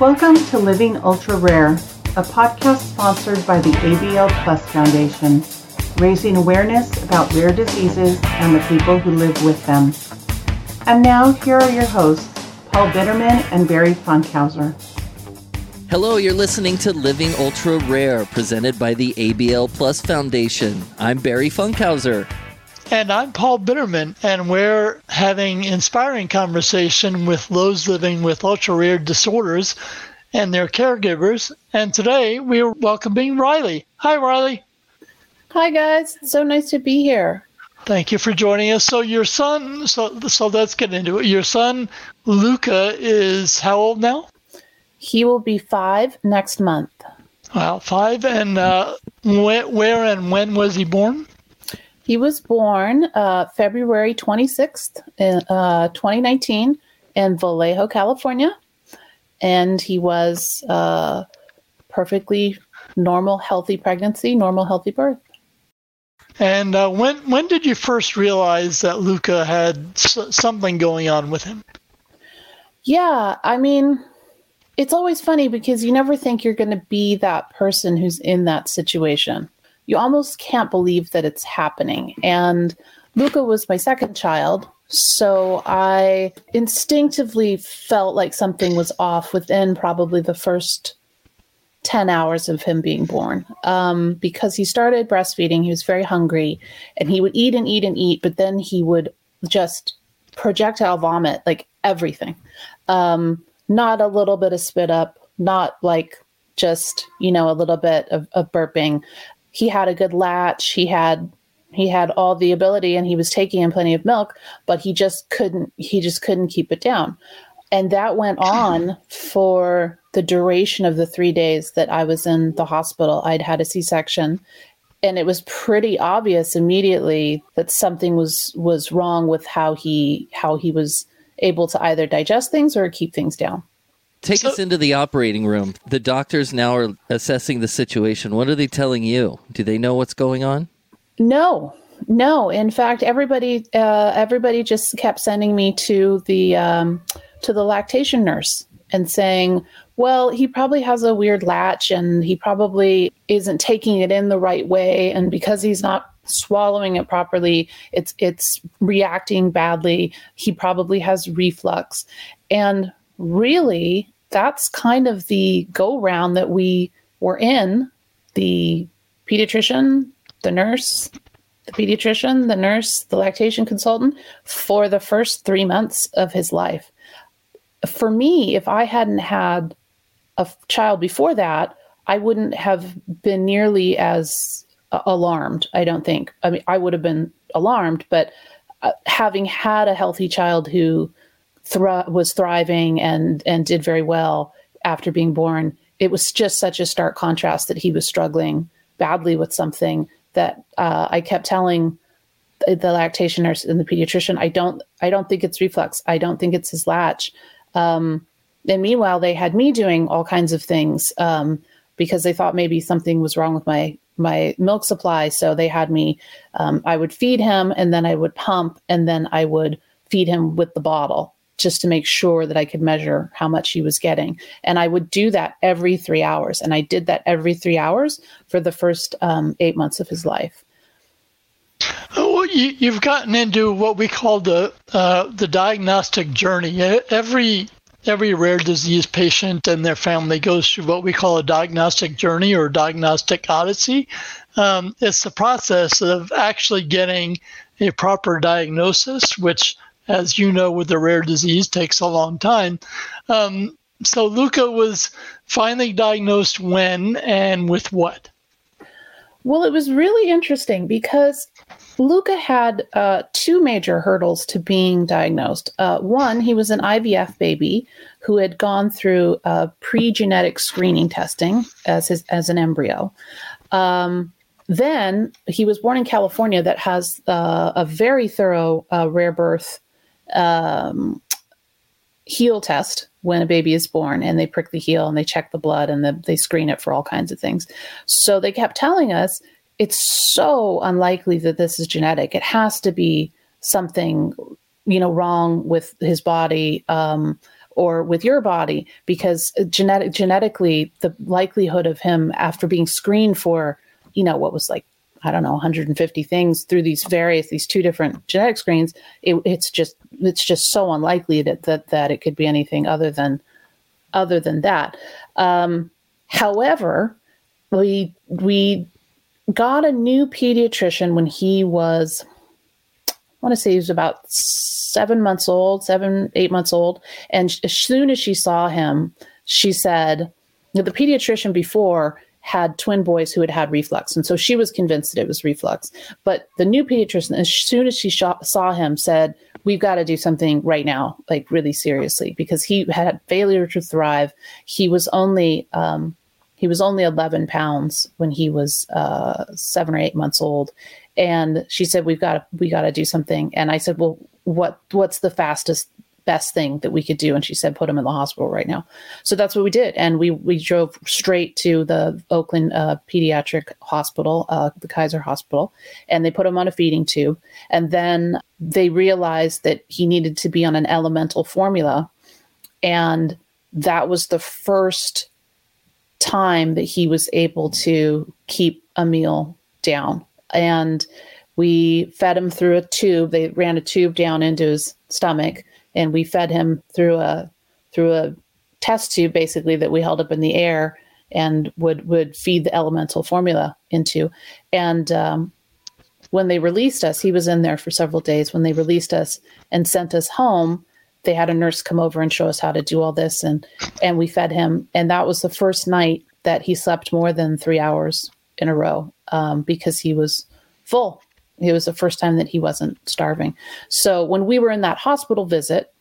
Welcome to Living Ultra Rare, a podcast sponsored by the ABL Plus Foundation, raising awareness about rare diseases and the people who live with them. And now, here are your hosts, Paul Bitterman and Barry Funkhauser. Hello, you're listening to Living Ultra Rare, presented by the ABL Plus Foundation. I'm Barry Funkhauser. And I'm Paul Bitterman, and we're having inspiring conversation with those living with ultra rare disorders and their caregivers. And today we are welcoming Riley. Hi, Riley. Hi, guys. So nice to be here. Thank you for joining us. So your son, so so let's get into it. Your son Luca is how old now? He will be five next month. Wow, five. And uh, where, where and when was he born? He was born uh, February 26th, in, uh, 2019, in Vallejo, California. And he was uh, perfectly normal, healthy pregnancy, normal, healthy birth. And uh, when when did you first realize that Luca had s- something going on with him? Yeah, I mean, it's always funny because you never think you're going to be that person who's in that situation. You almost can't believe that it's happening. And Luca was my second child. So I instinctively felt like something was off within probably the first 10 hours of him being born um, because he started breastfeeding. He was very hungry and he would eat and eat and eat, but then he would just projectile vomit like everything. Um, not a little bit of spit up, not like just, you know, a little bit of, of burping. He had a good latch. He had he had all the ability and he was taking in plenty of milk, but he just couldn't he just couldn't keep it down. And that went hmm. on for the duration of the three days that I was in the hospital. I'd had a C section and it was pretty obvious immediately that something was was wrong with how he how he was able to either digest things or keep things down. Take So- us into the operating room. The doctors now are assessing the situation. What are they telling you? Do they know what's going on? No, no. In fact, everybody uh, everybody just kept sending me to the um, to the lactation nurse and saying, "Well, he probably has a weird latch, and he probably isn't taking it in the right way, and because he's not." swallowing it properly it's it's reacting badly he probably has reflux and really that's kind of the go round that we were in the pediatrician the nurse, the pediatrician, the nurse, the lactation consultant for the first three months of his life. For me, if I hadn't had a child before that, I wouldn't have been nearly as alarmed. I don't think. I mean, I would have been alarmed, but uh, having had a healthy child who thri- was thriving and and did very well after being born, it was just such a stark contrast that he was struggling badly with something that uh, I kept telling the lactation nurse and the pediatrician, I don't, I don't think it's reflux. I don't think it's his latch. Um, and meanwhile, they had me doing all kinds of things um, because they thought maybe something was wrong with my my milk supply. So they had me. Um, I would feed him, and then I would pump, and then I would feed him with the bottle just to make sure that I could measure how much he was getting. And I would do that every three hours. And I did that every three hours for the first um, eight months of his life. Oh, you, you've gotten into what we call the uh, the diagnostic journey. Every every rare disease patient and their family goes through what we call a diagnostic journey or diagnostic odyssey. Um, it's the process of actually getting a proper diagnosis, which, as you know, with a rare disease, takes a long time. Um, so Luca was finally diagnosed when and with what? Well, it was really interesting because Luca had uh, two major hurdles to being diagnosed. Uh, one, he was an IVF baby who had gone through uh, pre-genetic screening testing as his as an embryo. Um, then he was born in California, that has uh, a very thorough uh, rare birth um, heel test when a baby is born, and they prick the heel and they check the blood and the, they screen it for all kinds of things. So they kept telling us it's so unlikely that this is genetic. It has to be something, you know, wrong with his body, um, or with your body because genetic genetically the likelihood of him after being screened for you know what was like I don't know 150 things through these various these two different genetic screens it, it's just it's just so unlikely that, that that it could be anything other than other than that um, however we we got a new pediatrician when he was I want to say he was about seven months old, seven, eight months old. And as soon as she saw him, she said, the pediatrician before had twin boys who had had reflux. And so she was convinced that it was reflux. But the new pediatrician, as soon as she saw him, said, We've got to do something right now, like really seriously, because he had failure to thrive. He was only, um, he was only 11 pounds when he was uh, seven or eight months old. And she said, we've got to, we got to do something. And I said, well, what, what's the fastest best thing that we could do. And she said put him in the hospital right now. So that's what we did. And we we drove straight to the oakland uh, pediatric hospital uh, the kaiser hospital and they put him on a feeding tube. And then they realized that he needed to be on an elemental formula. And that was the first time that he was able to keep a meal down. And we fed him through a tube. They ran a tube down into his stomach and we fed him through a through a test tube basically that we held up in the air and would would feed the elemental formula into. And um, when they released us he was in there for several days. When they released us and sent us home they had a nurse come over and show us how to do all this. And and we fed him. And that was the first night that he slept more than three hours in a row um, because he was full it was the first time that he wasn't starving. So when we were in that hospital visit,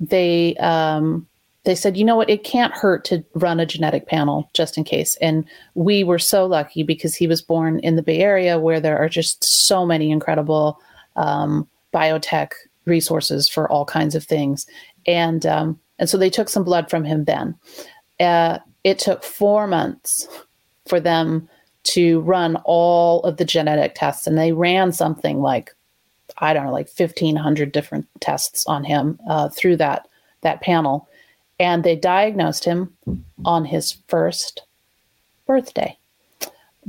they um, they said, you know what, it can't hurt to run a genetic panel just in case. And we were so lucky because he was born in the Bay Area where there are just so many incredible um, biotech resources for all kinds of things. And um, and so they took some blood from him then. Uh, it took four months for them to run all of the genetic tests, and they ran something like I don't know, like fifteen hundred different tests on him uh, through that that panel, and they diagnosed him on his first birthday.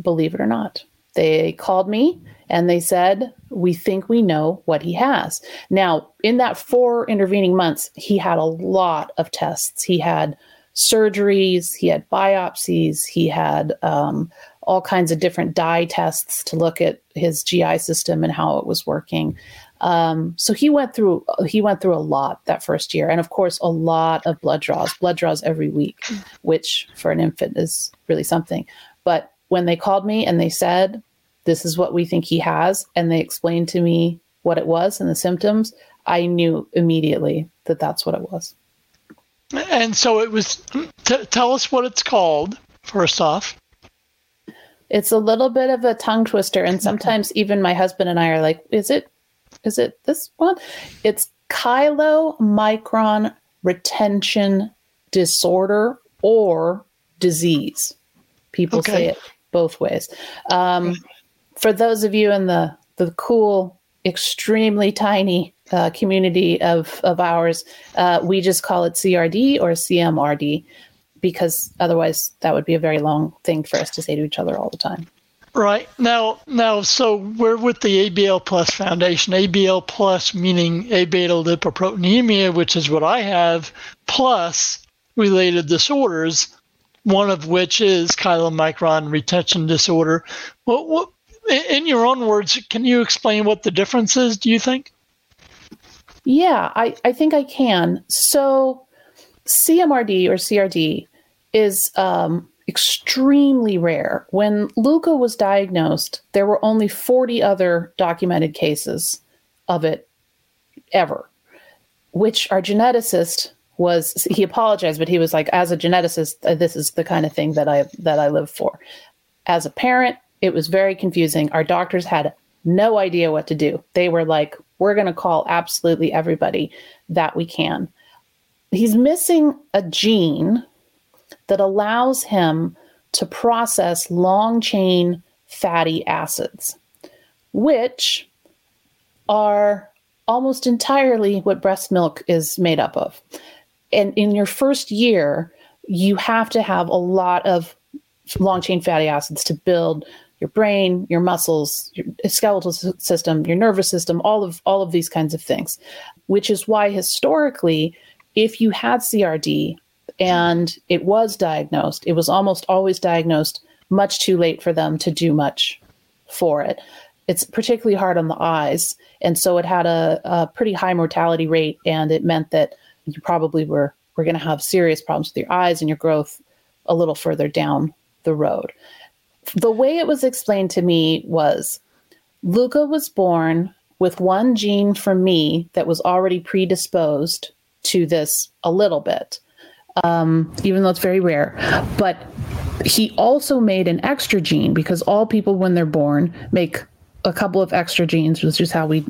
Believe it or not, they called me and they said, We think we know what he has. Now, in that four intervening months, he had a lot of tests. He had surgeries, he had biopsies, he had um, all kinds of different dye tests to look at his GI system and how it was working. Um, so he went through he went through a lot that first year, and of course a lot of blood draws, blood draws every week, which for an infant is really something. But when they called me and they said, "This is what we think he has," and they explained to me what it was and the symptoms, I knew immediately that that's what it was. And so it was. T- tell us what it's called first off. It's a little bit of a tongue twister, and sometimes even my husband and I are like, "Is it? Is it this one?" It's chylomicron retention disorder or disease. People okay. say it both ways. Um, for those of you in the the cool, extremely tiny uh, community of of ours, uh, we just call it CRD or CMRD because otherwise that would be a very long thing for us to say to each other all the time. Right now, now, so we're with the ABL Plus Foundation. ABL Plus meaning A beta lipoproteinemia, which is what I have, plus related disorders, one of which is chylomicron retention disorder. What, what, in your own words, can you explain what the difference is? Do you think? Yeah, I, I think I can. So CMRD or CRD is um, extremely rare. When Luca was diagnosed, there were only 40 other documented cases of it ever, which our geneticist was he apologized but he was like as a geneticist uh, this is the kind of thing that i that i live for. As a parent it was very confusing. Our doctors had no idea what to do. They were like we're going to call absolutely everybody that we can he's missing a gene that allows him to process long chain fatty acids, which are almost entirely what breast milk is made up of. and in your first year, you have to have a lot of long chain fatty acids to build your brain, your muscles, your skeletal system, your nervous system, all of all of these kinds of things. Which is why historically, if you had CRD and it was diagnosed, it was almost always diagnosed much too late for them to do much for it. It's particularly hard on the eyes, and so it had a, a pretty high mortality rate, and it meant that you probably were were going to have serious problems with your eyes and your growth a little further down the road. The way it was explained to me was Luca was born with one gene from me that was already predisposed to this a little bit, um, even though it's very rare. But he also made an extra gene because all people, when they're born, make a couple of extra genes, which is how we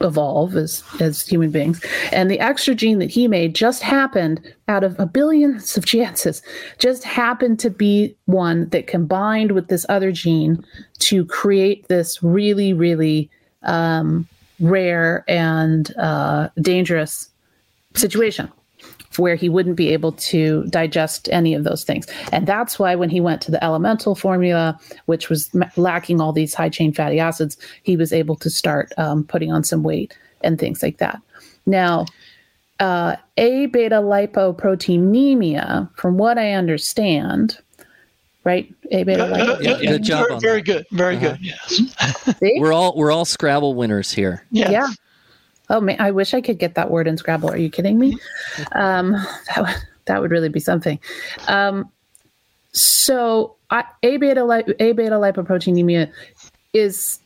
evolve as as human beings. And the extra gene that he made just happened out of a billions of chances, just happened to be one that combined with this other gene to create this really, really um, rare and uh, dangerous situation where he wouldn't be able to digest any of those things. And that's why when he went to the elemental formula, which was lacking all these high chain fatty acids, he was able to start um, putting on some weight and things like that. Now, uh, A beta lipoproteinemia, from what I understand, right? A beta lipoproteinemia. Yeah, good job. Very, very good. Very uh-huh. good. Yes. we're all we're all Scrabble winners here. Yes. Yeah. Oh man, I wish I could get that word in Scrabble. Are you kidding me? Um, that, that would really be something. Um, so I, A beta A beta lipoproteinemia is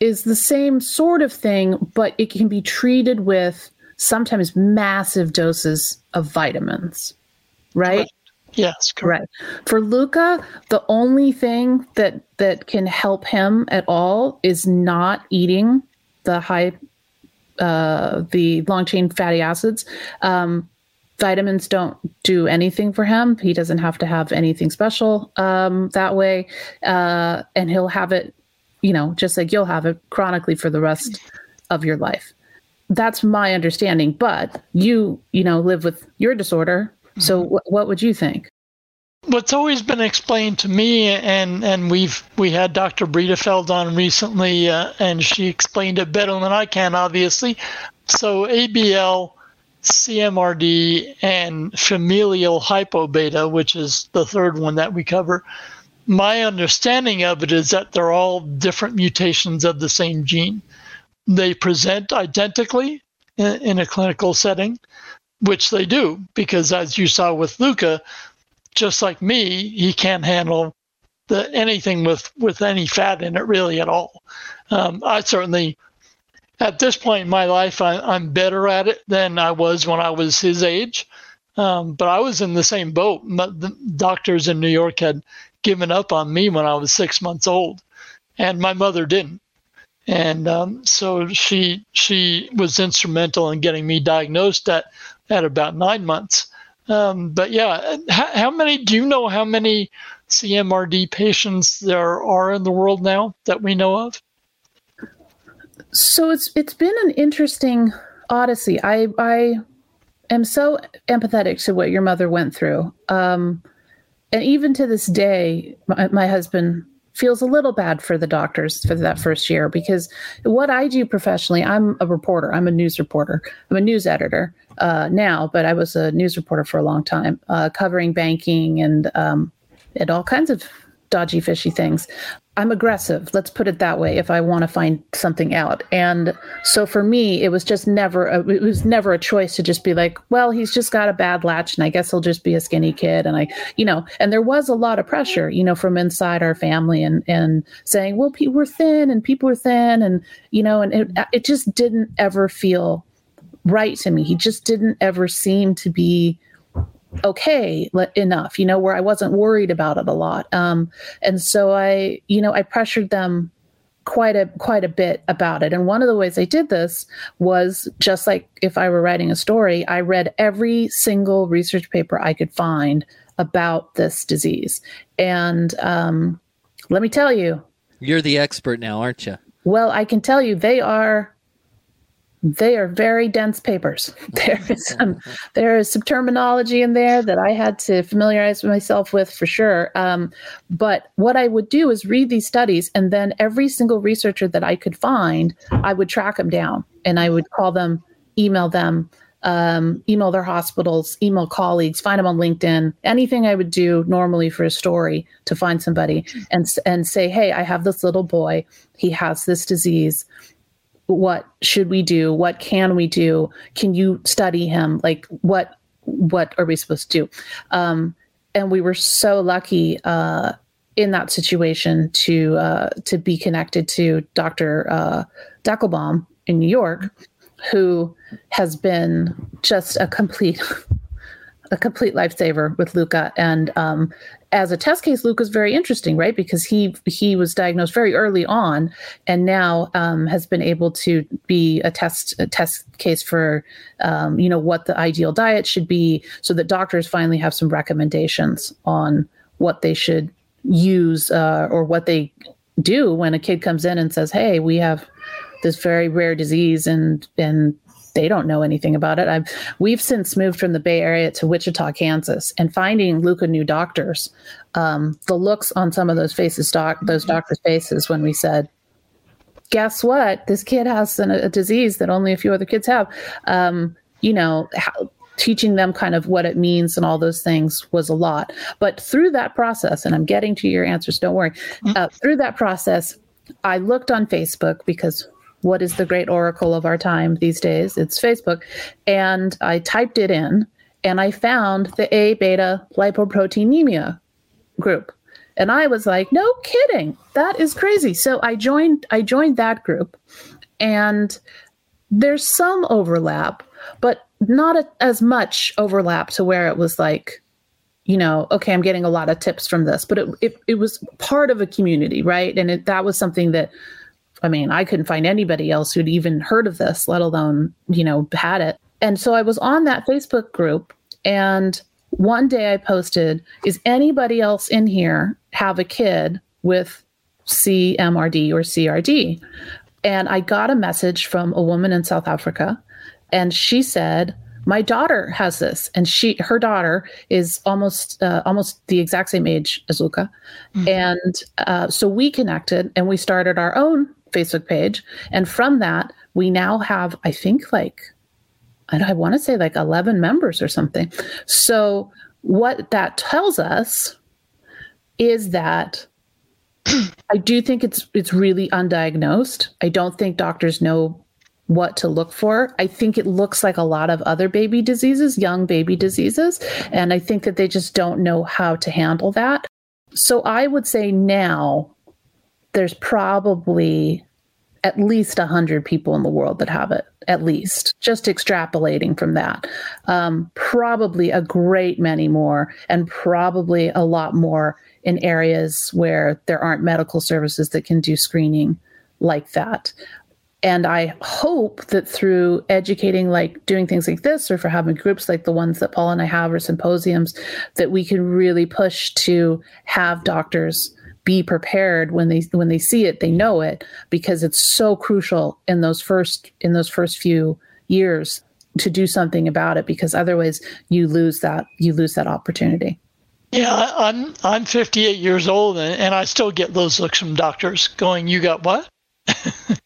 is the same sort of thing, but it can be treated with sometimes massive doses of vitamins, right? Correct. Yes, correct. Right. For Luca, the only thing that that can help him at all is not eating the high uh, the long chain fatty acids. Um, vitamins don't do anything for him. He doesn't have to have anything special um, that way, uh, and he'll have it, you know, just like you'll have it chronically for the rest of your life. That's my understanding. But you, you know, live with your disorder. So, mm-hmm. what would you think? What's always been explained to me, and and we've we had Dr. Breedefeld on recently, uh, and she explained it better than I can, obviously. So ABL, CMRD, and familial hypobeta, which is the third one that we cover. My understanding of it is that they're all different mutations of the same gene. They present identically in a clinical setting, which they do, because as you saw with Luca, just like me, he can't handle the anything with with any fat in it really at all. Um, I certainly, at this point in my life, I, am better at it than I was when I was his age. Um, but I was in the same boat. The doctors in New York had given up on me when I was six months old, and my mother didn't. And um, so she she was instrumental in getting me diagnosed at at about nine months. Um, but yeah, how, how, many do you know how many CMRD patients there are in the world now that we know of? So it's it's been an interesting odyssey. I I am so empathetic to what your mother went through. Um, and even to this day, my, my husband feels a little bad for the doctors for that first year because what I do professionally, I'm a reporter. I'm a news reporter. I'm a news editor uh, now, but I was a news reporter for a long time, uh, covering banking and um, and all kinds of dodgy, fishy things. I'm aggressive, let's put it that way, if I want to find something out. And so for me, it was just never a, it was never a choice to just be like, well, he's just got a bad latch and I guess he'll just be a skinny kid. And I, you know, and there was a lot of pressure, you know, from inside our family and and saying, well, people were thin and people were thin and you know, and it it just didn't ever feel right to me. He just didn't ever seem to be okay enough, you know, where I wasn't worried about it a lot. Um, and so I, you know, I pressured them quite a quite a bit about it. And one of the ways I did this was just like if I were writing a story, I read every single research paper I could find about this disease. And um, let me tell you, you're the expert now, aren't you? Well, I can tell you they are they are very dense papers. There is some there is some terminology in there that I had to familiarize myself with for sure. Um, but what I would do is read these studies, and then every single researcher that I could find, I would track them down, and I would call them, email them, um, email their hospitals, email colleagues, find them on LinkedIn, anything I would do normally for a story to find somebody and and say, hey, I have this little boy, he has this disease what should we do? What can we do? Can you study him? Like what what are we supposed to do? Um, and we were so lucky uh, in that situation to uh, to be connected to dr uh, Deckelbaum in new york who has been just a complete a complete lifesaver with Luca. And um, as a test case, Luke is very interesting, right? Because he he was diagnosed very early on, and now um, has been able to be a test a test case for um, you know what the ideal diet should be, so that doctors finally have some recommendations on what they should use uh, or what they do when a kid comes in and says, "Hey, we have." this very rare disease and and they don't know anything about it. I've we've since moved from the Bay Area to Wichita, Kansas, and finding Luca new doctors. Um, the looks on some of those faces, doc, those doctors' faces, when we said, "Guess what? This kid has an, a disease that only a few other kids have." Um, you know. How, teaching them kind of what it means and all those things was a lot. But through that process, and I'm getting to your answers, don't worry. Mm-hmm. Uh, through that process, I looked on Facebook because what is the great oracle of our time these days? It's Facebook. And I typed it in and I found the A beta lipoproteinemia group. And I was like, no kidding. That is crazy. So I joined I joined that group and there's some overlap, but not a, as much overlap to where it was like, you know, okay, I'm getting a lot of tips from this, but it, it, it was part of a community, right? And it, that was something that I mean, I couldn't find anybody else who'd even heard of this, let alone, you know, had it. And so I was on that Facebook group and one day I posted, is anybody else in here have a kid with CMRD or CRD? And I got a message from a woman in South Africa and she said, my daughter has this and she her daughter is almost uh, almost the exact same age as luca mm-hmm. and uh, so we connected and we started our own Facebook page. And from that, we now have, I think, like, I want to say like 11 members or something. So, what that tells us is that I do think it's it's really undiagnosed. I don't think doctors know what to look for. I think it looks like a lot of other baby diseases, young baby diseases, and I think that they just don't know how to handle that. So I would say now there's probably at least 100 people in the world that have it, at least, just extrapolating from that. Um, probably a great many more, and probably a lot more in areas where there aren't medical services that can do screening like that. And I hope that through educating, like doing things like this, or for having groups like the ones that Paul and I have, or symposiums, that we can really push to have doctors be prepared when they when they see it they know it because it's so crucial in those first in those first few years to do something about it because otherwise you lose that you lose that opportunity. Yeah i'm i'm 58 years old and, and i still get those looks from doctors going you got what?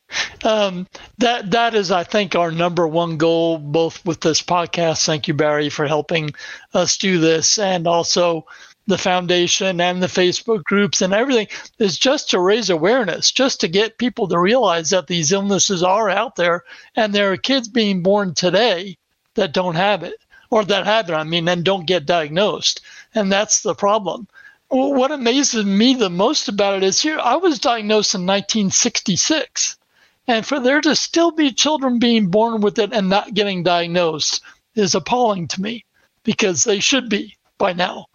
Um, that that is i think our number one goal both with this podcast. Thank you barry for helping us do this and also the foundation and the Facebook groups and everything is just to raise awareness, just to get people to realize that these illnesses are out there and there are kids being born today that don't have it or that have it, I mean, and don't get diagnosed. And that's the problem. What amazes me the most about it is here, I was diagnosed in 1966. And for there to still be children being born with it and not getting diagnosed is appalling to me because they should be by now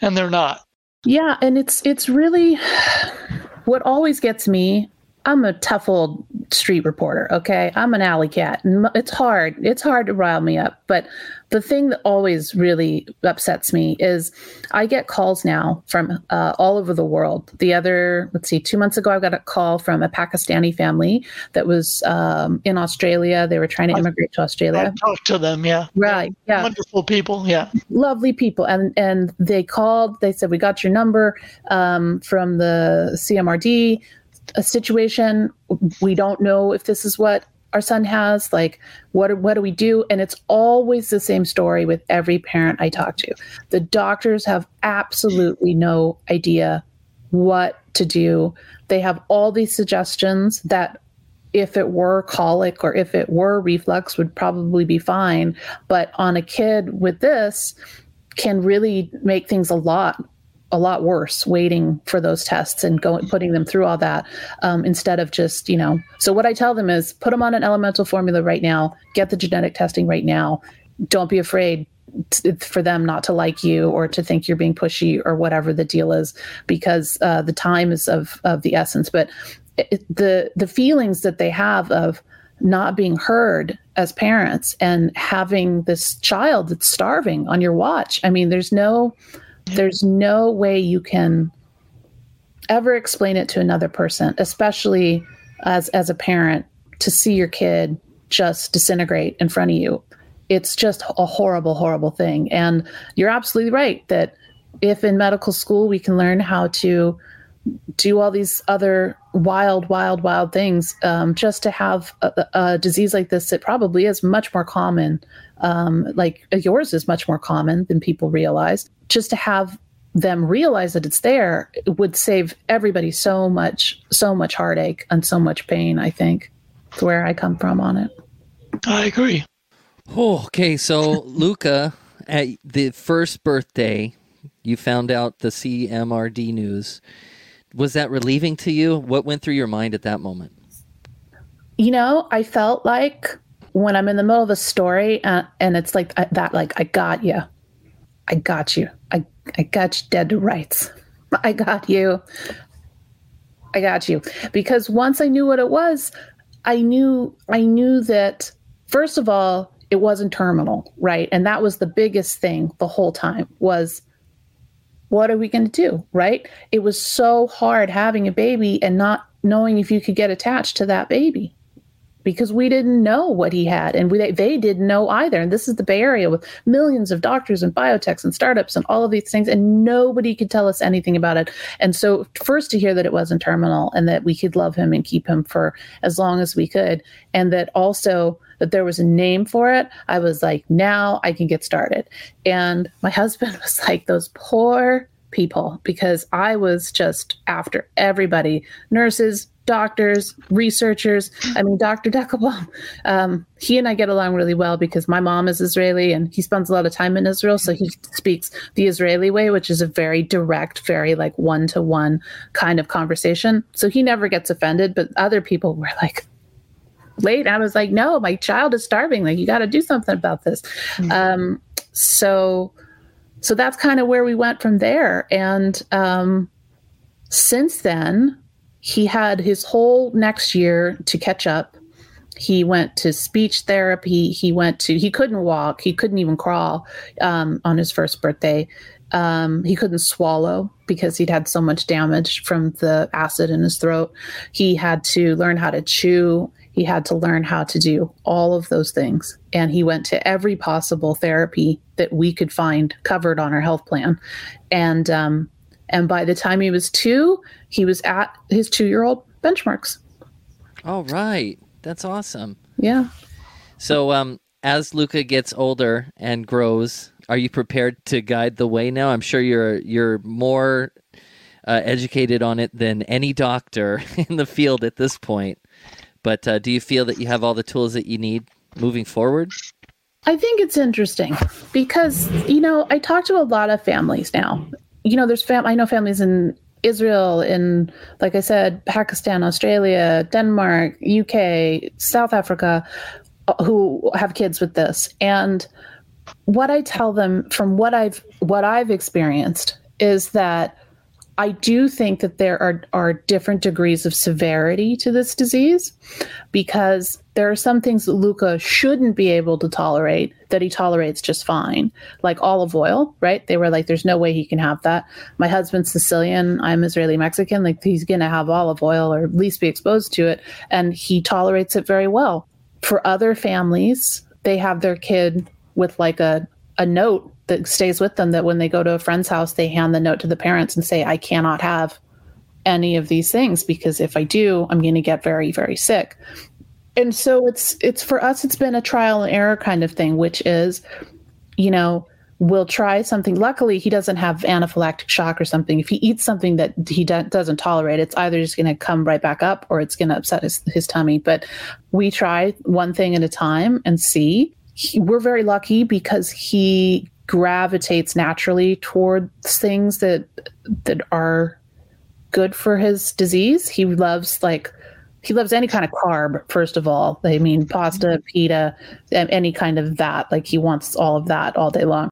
and they're not. Yeah, and it's it's really what always gets me I'm a tough old street reporter. Okay, I'm an alley cat, and it's hard. It's hard to rile me up. But the thing that always really upsets me is I get calls now from uh, all over the world. The other, let's see, two months ago, I got a call from a Pakistani family that was um, in Australia. They were trying to immigrate to Australia. I talked to them. Yeah, right. Yeah, wonderful people. Yeah, lovely people. And and they called. They said we got your number um, from the CMRD a situation. We don't know if this is what our son has like what what do we do? And it's always the same story with every parent i talk to. The doctors have absolutely no idea what to do. They have all these suggestions that if it were colic or if it were reflux would probably be fine. But on a kid with this can really make things a lot a lot worse waiting for those tests and going putting them through all that um, instead of just you know so what i tell them is put them on an elemental formula right now get the genetic testing right now. Don't be afraid to, for them not to like you or to think you're being pushy or whatever the deal is because uh, the time is of of the essence. But it, the the feelings that they have of not being heard as parents and having this child that's starving on your watch i mean there's no there's no way you can ever explain it to another person, especially as as a parent, to see your kid just disintegrate in front of you. It's just a horrible, horrible thing. And you're absolutely right that if in medical school we can learn how to do all these other wild, wild, wild things um, just to have a, a, disease like this that probably is much more common. Um, like yours is much more common than people realize. Just to have them realize that it's there it would save everybody so much, so much heartache and so much pain. I think, it's where I come from on it. I agree. Oh, okay, so Luca, at the first birthday, you found out the CMRD news was that relieving to you? What went through your mind at that moment? You know, I felt like when I'm in the middle of a story uh, and it's like uh, that, like, I got you. I got you. I, I got you dead to rights. I got you. I got you. Because once I knew what it was, I knew I knew that first of all, it wasn't terminal, right? And that was the biggest thing the whole time was what are we going to do? Right. It was so hard having a baby and not knowing if you could get attached to that baby because we didn't know what he had and we, they didn't know either. And this is the Bay Area with millions of doctors and biotechs and startups and all of these things, and nobody could tell us anything about it. And so, first to hear that it wasn't terminal and that we could love him and keep him for as long as we could, and that also that there was a name for it, I was like, now I can get started. And my husband was like, those poor people, because I was just after everybody nurses, doctors, researchers. I mean, Dr. Deckelbaum, um, he and I get along really well because my mom is Israeli and he spends a lot of time in Israel. So he speaks the Israeli way, which is a very direct, very like one to one kind of conversation. So he never gets offended. But other people were like, late. I was like, no, my child is starving. Like, you got to do something about this. Mm-hmm. Um, so, so that's kind of where we went from there. And um, since then, he had his whole next year to catch up. He went to speech therapy. He went to, he couldn't walk. He couldn't even crawl um, on his first birthday. Um, he couldn't swallow because he'd had so much damage from the acid in his throat. He had to learn how to chew he had to learn how to do all of those things. And he went to every possible therapy that we could find covered on our health plan. And, um, and by the time he was two, he was at his two year old benchmarks. All right. That's awesome. Yeah. So, um, as Luca gets older and grows, are you prepared to guide the way now? I'm sure you're you're more uh, educated on it than any doctor in the field at this point. But uh, do you feel that you have all the tools that you need moving forward? I think it's interesting because, you know, I talk to a lot of families now. You know, there's fam I know families in Israel, in like I said, Pakistan, Australia, Denmark, UK, South Africa, uh, who have kids with this. And what I tell them from what I've what I've experienced is that I do think that there are, are different degrees of severity to this disease because there are some things that Luca shouldn't be able to tolerate that he tolerates just fine, like olive oil, right? They were like, there's no way he can have that. My husband's Sicilian, I'm Israeli Mexican, like he's going to have olive oil or at least be exposed to it, and he tolerates it very well. For other families, they have their kid with like a, a note that stays with them that when they go to a friend's house, they hand the note to the parents and say, I cannot have any of these things because if I do, I'm going to get very, very sick. And so it's it's for us it's been a trial and error kind of thing, which is, you know, we'll try something. Luckily, he doesn't have anaphylactic shock or something. If he eats something that he do- doesn't tolerate, it's either just going to come right back up or it's going to upset his, his tummy. But we try one thing at a time and see. He, we're very lucky because he gravitates naturally towards things that that are good for his disease. He loves like he loves any kind of carb first of all. I mean pasta, pita, any kind of that. Like he wants all of that all day long.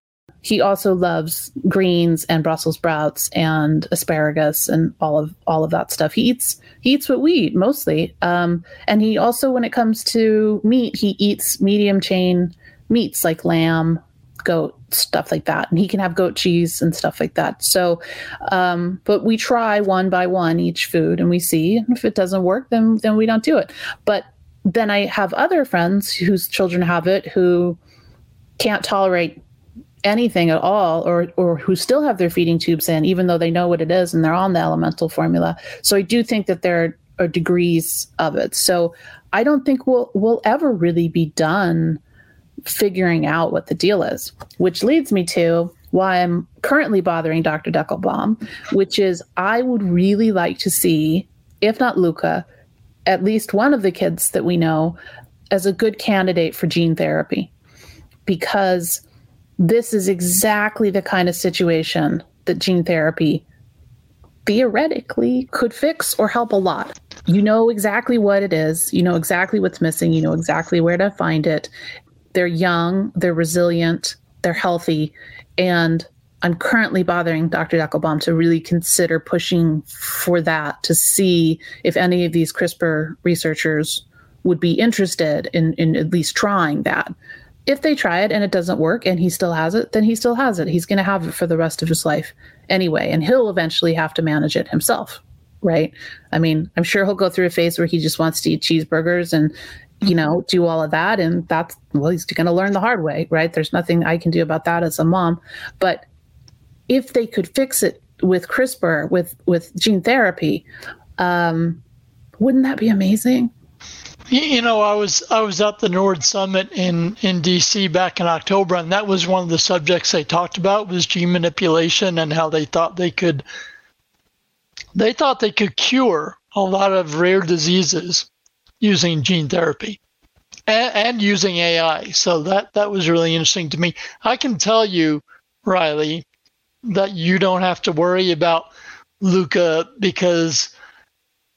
He also loves greens and Brussels sprouts and asparagus and all of all of that stuff. He eats he eats what we eat mostly. Um, and he also, when it comes to meat, he eats medium chain meats like lamb, goat, stuff like that. And he can have goat cheese and stuff like that. So, um, but we try one by one each food and we see if it doesn't work, then, then we don't do it. But then I have other friends whose children have it who can't tolerate anything at all or or who still have their feeding tubes in even though they know what it is and they're on the elemental formula so i do think that there are degrees of it so i don't think we'll we'll ever really be done figuring out what the deal is, which leads me to why I'm currently bothering Dr. Deckelbaum, which is I would really like to see, if not Luca, at least one of the kids that we know as a good candidate for gene therapy. Because this is exactly the kind of situation that gene therapy theoretically could fix or help a lot. You know exactly what it is, you know exactly what's missing, you know exactly where to find it, they're young, they're resilient, they're healthy, and I'm currently bothering Dr. Deckelbaum to really consider pushing for that to see if any of these CRISPR researchers would be interested in, in at least trying that. If they try it and it doesn't work and he still has it, then he still has it. He's going to have it for the rest of his life anyway, and he'll eventually have to manage it himself, right? I mean, I'm sure he'll go through a phase where he just wants to eat cheeseburgers and you know, do all of that. And that's, well, he's going to learn the hard way, right? There's nothing I can do about that as a mom. But if they could fix it with CRISPR, with, with gene therapy, um, wouldn't that be amazing? You know, I was I was at the NORD Summit in in DC back in October, and that was one of the subjects they talked about was gene manipulation and how they thought they could they thought they could cure a lot of rare diseases using gene therapy and, and using AI. So that that was really interesting to me. I can tell you, Riley, that you don't have to worry about Luca because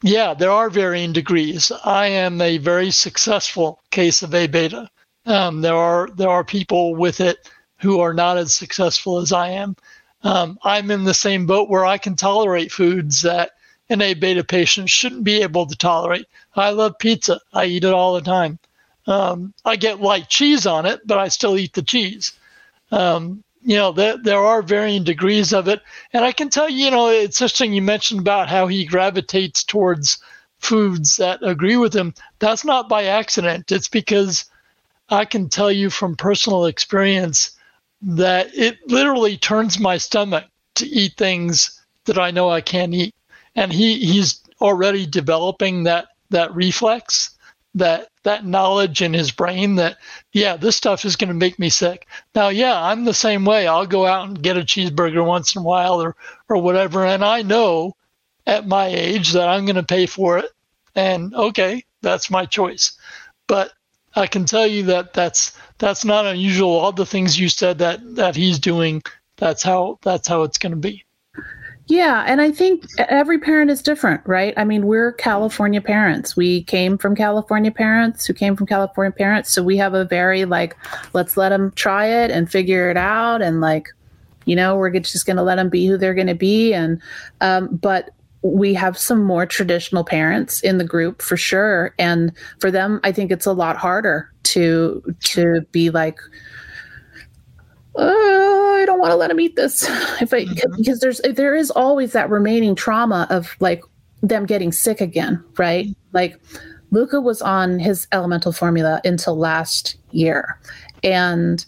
yeah, there are varying degrees. I am a very successful case of A beta. Um, there are there are people with it who are not as successful as I am. Um, I'm in the same boat where I can tolerate foods that an A beta patient shouldn't be able to tolerate. I love pizza. I eat it all the time. Um, I get light cheese on it, but I still eat the cheese. Um, you know, there, there are varying degrees of it. And I can tell you, you know, it's interesting you mentioned about how he gravitates towards foods that agree with him. That's not by accident. It's because I can tell you from personal experience that it literally turns my stomach to eat things that I know I can't eat and he he's already developing that that reflex that that knowledge in his brain that yeah this stuff is going to make me sick. Now yeah i'm the same way. I'll go out and get a cheeseburger once in a while or or whatever. And i know at my age that i'm going to pay for it. And okay that's my choice. But i can tell you that that's that's not unusual. All the things you said that that he's doing that's how that's how it's going to be yeah, and I think every parent is different, right? I mean, we're California parents. We came from California parents who came from California parents, so we have a very like let's let them try it and figure it out and like You know, we're just going to let them be who they're going to be. And, um, but we have some more traditional parents in the group for sure. And for them, I think it's a lot harder to, to be like, oh, don't want to let him eat this. If I, mm-hmm. because there's, there is always that remaining trauma of like them getting sick again, right? Like Luca was on his elemental formula until last year. And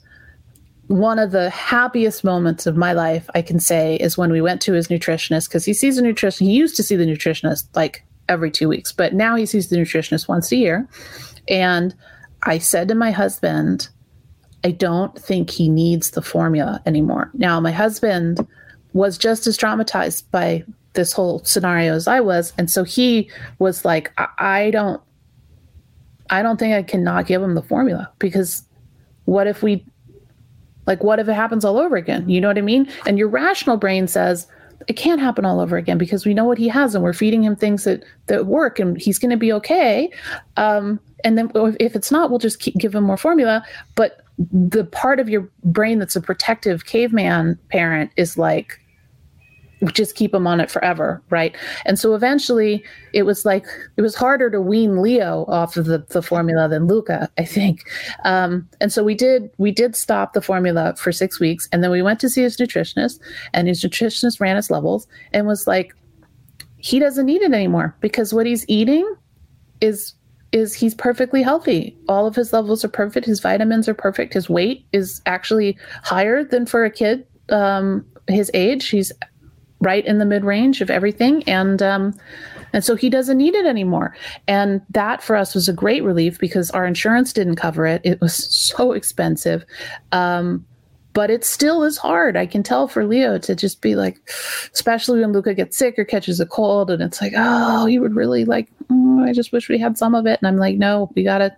one of the happiest moments of my life, I can say, is when we went to his nutritionist because he sees a nutritionist. He used to see the nutritionist like every two weeks, but now he sees the nutritionist once a year. And I said to my husband, I don't think he needs the formula anymore. Now, my husband was just as traumatized by this whole scenario as I was. And so he was like, I, I don't, I don't think I cannot give him the formula because what if we, like, what if it happens all over again? You know what I mean? And your rational brain says, it can't happen all over again because we know what he has and we're feeding him things that that work and he's going to be okay um, and then if it's not we'll just keep, give him more formula but the part of your brain that's a protective caveman parent is like just keep him on it forever right? And so eventually it was like it was harder to wean leo off of the, the formula than luca i think. Um, and so we did we did stop the formula for six weeks and then we went to see his nutritionist and his nutritionist ran his levels and was like he doesn't need it anymore because what he's eating is is he's perfectly healthy all of his levels are perfect his vitamins are perfect his weight is actually higher than for a kid um, his age he's right in the mid range of everything. And, um, and so he doesn't need it anymore. And that for us was a great relief because our insurance didn't cover it. It was so expensive. Um, but it still is hard. I can tell for Leo to just be like, especially when Luca gets sick or catches a cold, and it's like, oh, he would really like. Oh, I just wish we had some of it. And I'm like, no, we gotta,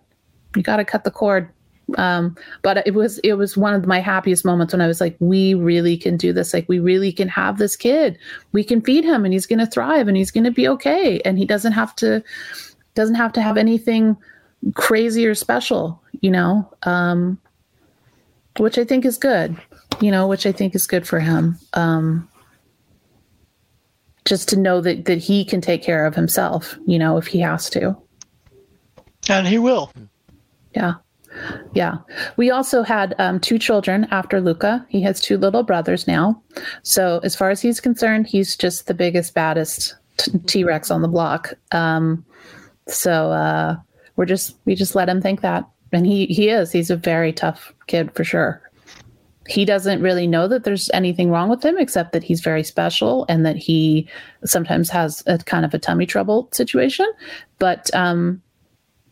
we gotta cut the cord. Um, but it was it was one of my happiest moments when I was like, we really can do this. Like we really can have this kid. We can feed him, and he's to thrive, and he's to be okay, and he doesn't have to doesn't have to have anything crazy or special, you know. Um, which I think is good, you know, which I think is good for him. Um, just to know that that he can take care of himself, you know, if he has to. And he will. Yeah. Yeah. We also had um, two children after Luca. He has two little brothers now. So, as far as he's concerned, he's just the biggest, baddest T Rex on the block. Um, so, uh, we're just, we just let him think that. And he, he is, he's a very tough kid for sure. He doesn't really know that there's anything wrong with him except that he's very special and that he sometimes has a kind of a tummy trouble situation. But, um,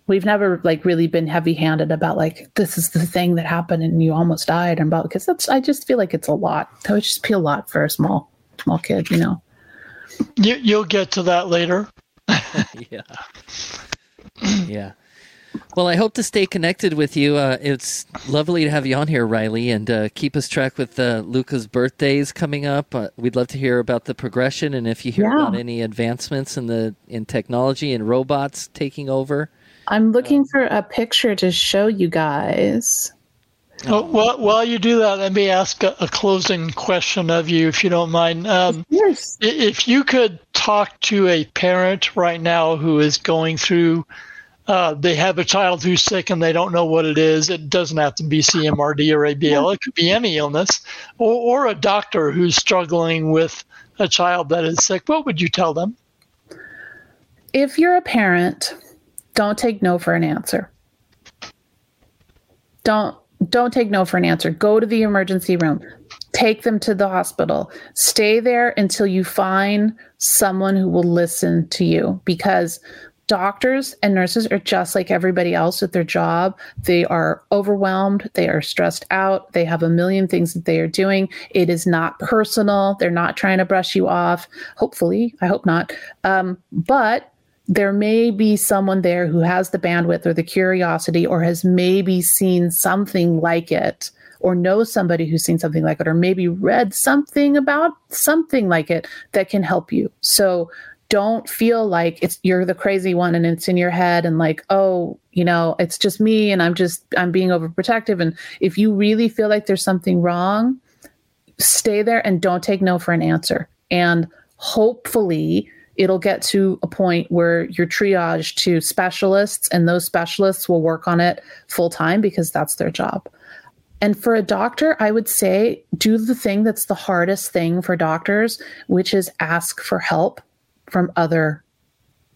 we've never like really been heavy handed about like this is the thing that happened and you almost died and about because that's I just feel like it's a lot. That would just be a lot for a small small kid, you know. You you'll get to that later. yeah. yeah. Well, I hope to stay connected with you. Uh, it's lovely to have you on here, Riley, and uh, keep us track with uh, Luca's birthdays coming up. Uh, we'd love to hear about the progression, and if you hear yeah. about any advancements in the in technology and robots taking over. I'm looking for a picture to show you guys. Well, while, while you do that, let me ask a, a, closing question of you, if you don't mind. Um, yes. If you could talk to a parent right now who is going through, uh, they have a child who's sick and they don't know what it is. It doesn't have to be CMRD or ABL. It could be any illness, or, or a doctor who's struggling with a child that is sick. What would you tell them? If you're a parent don't take no for an answer. Don't don't take no for an answer. Go to the emergency room. Take them to the hospital. Stay there until you find someone who will listen to you because doctors and nurses are just like everybody else at their job. They are overwhelmed, they are stressed out, they have a million things that they are doing. It is not personal. They're not trying to brush you off. Hopefully, I hope not. Um, but there may be someone there who has the bandwidth or the curiosity or has maybe seen something like it or knows somebody who's seen something like it or maybe read something about something like it that can help you. So don't feel like it's you're the crazy one and it's in your head and like oh you know it's just me and i'm just i'm being overprotective and if you really feel like there's something wrong stay there and don't take no for an answer. And hopefully, it'll get to a point where you're triaged to specialists, and those specialists will work on it full time because that's their job. And for a doctor, I would say do the thing that's the hardest thing for doctors, which is ask for help from other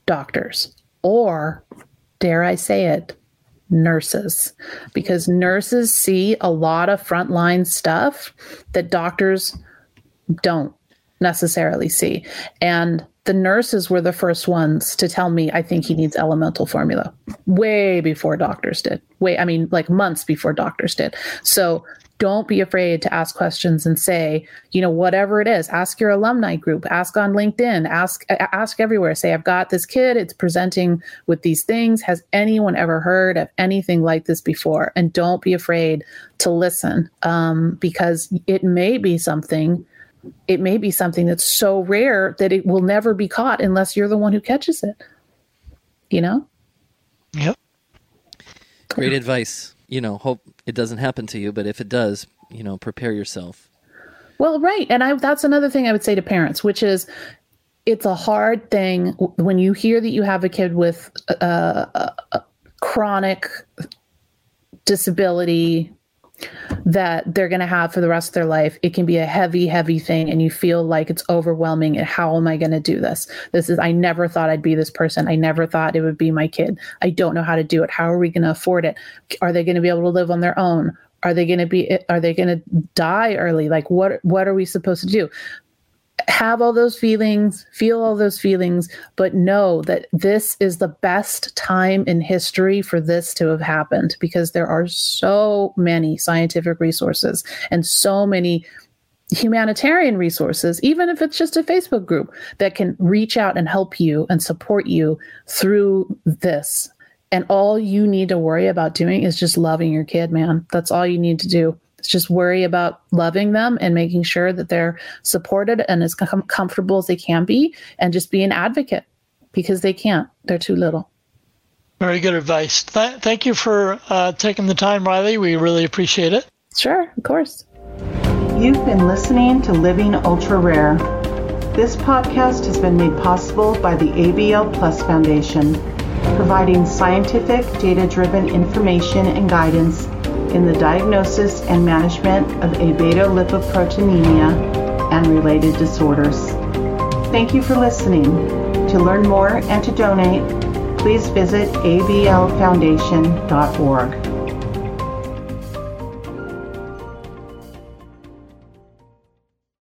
doctors or, dare I say it, nurses. Because nurses see a lot of frontline stuff that doctors don't necessarily see. And the nurses were the first ones to tell me I think he needs elemental formula way before doctors did. Way, I mean, like months before doctors did. So don't be afraid to ask questions and say, you know, whatever it is, ask your alumni group, ask on LinkedIn, ask ask everywhere. Say, I've got this kid, it's presenting with these things. Has anyone ever heard of anything like this before? And don't be afraid to listen um, because it may be something it may be something that's so rare that it will never be caught unless you're the one who catches it. You know? Yep. Great advice. You know, hope it doesn't happen to you, but if it does, you know, prepare yourself. Well, right. And I that's another thing I would say to parents, which is it's a hard thing when you hear that you have a kid with a, a, a chronic disability that they're going to have for the rest of their life. It can be a heavy, heavy thing, and you feel like it's overwhelming. And how am I going to do this? This is, I never thought I'd be this person. I never thought it would be my kid. I don't know how to do it. How are we going to afford it? Are they going to be able to live on their own? Are they going to be, eh, are they going to die early? Like, what, what are we supposed to do? Have all those feelings, feel all those feelings, but know that this is the best time in history for this to have happened because there are so many scientific resources and so many humanitarian resources, even if it's just a Facebook group that can reach out and help you and support you through this. And all you need to worry about doing is just loving your kid, man. That's all you need to do just worry about loving them and making sure that they're supported and as com- comfortable as they can be and just be an advocate because they can't. They're too little. Very good advice. Th- thank you for uh, taking the time riley. We really appreciate it. Sure of course. You've been listening to living ultra rare. This podcast has been made possible by the abl plus foundation providing scientific data-driven information and guidance in the diagnosis and management of abetalipoproteinemia and related disorders. Thank you for listening. To learn more and to donate, please visit ablfoundation.org.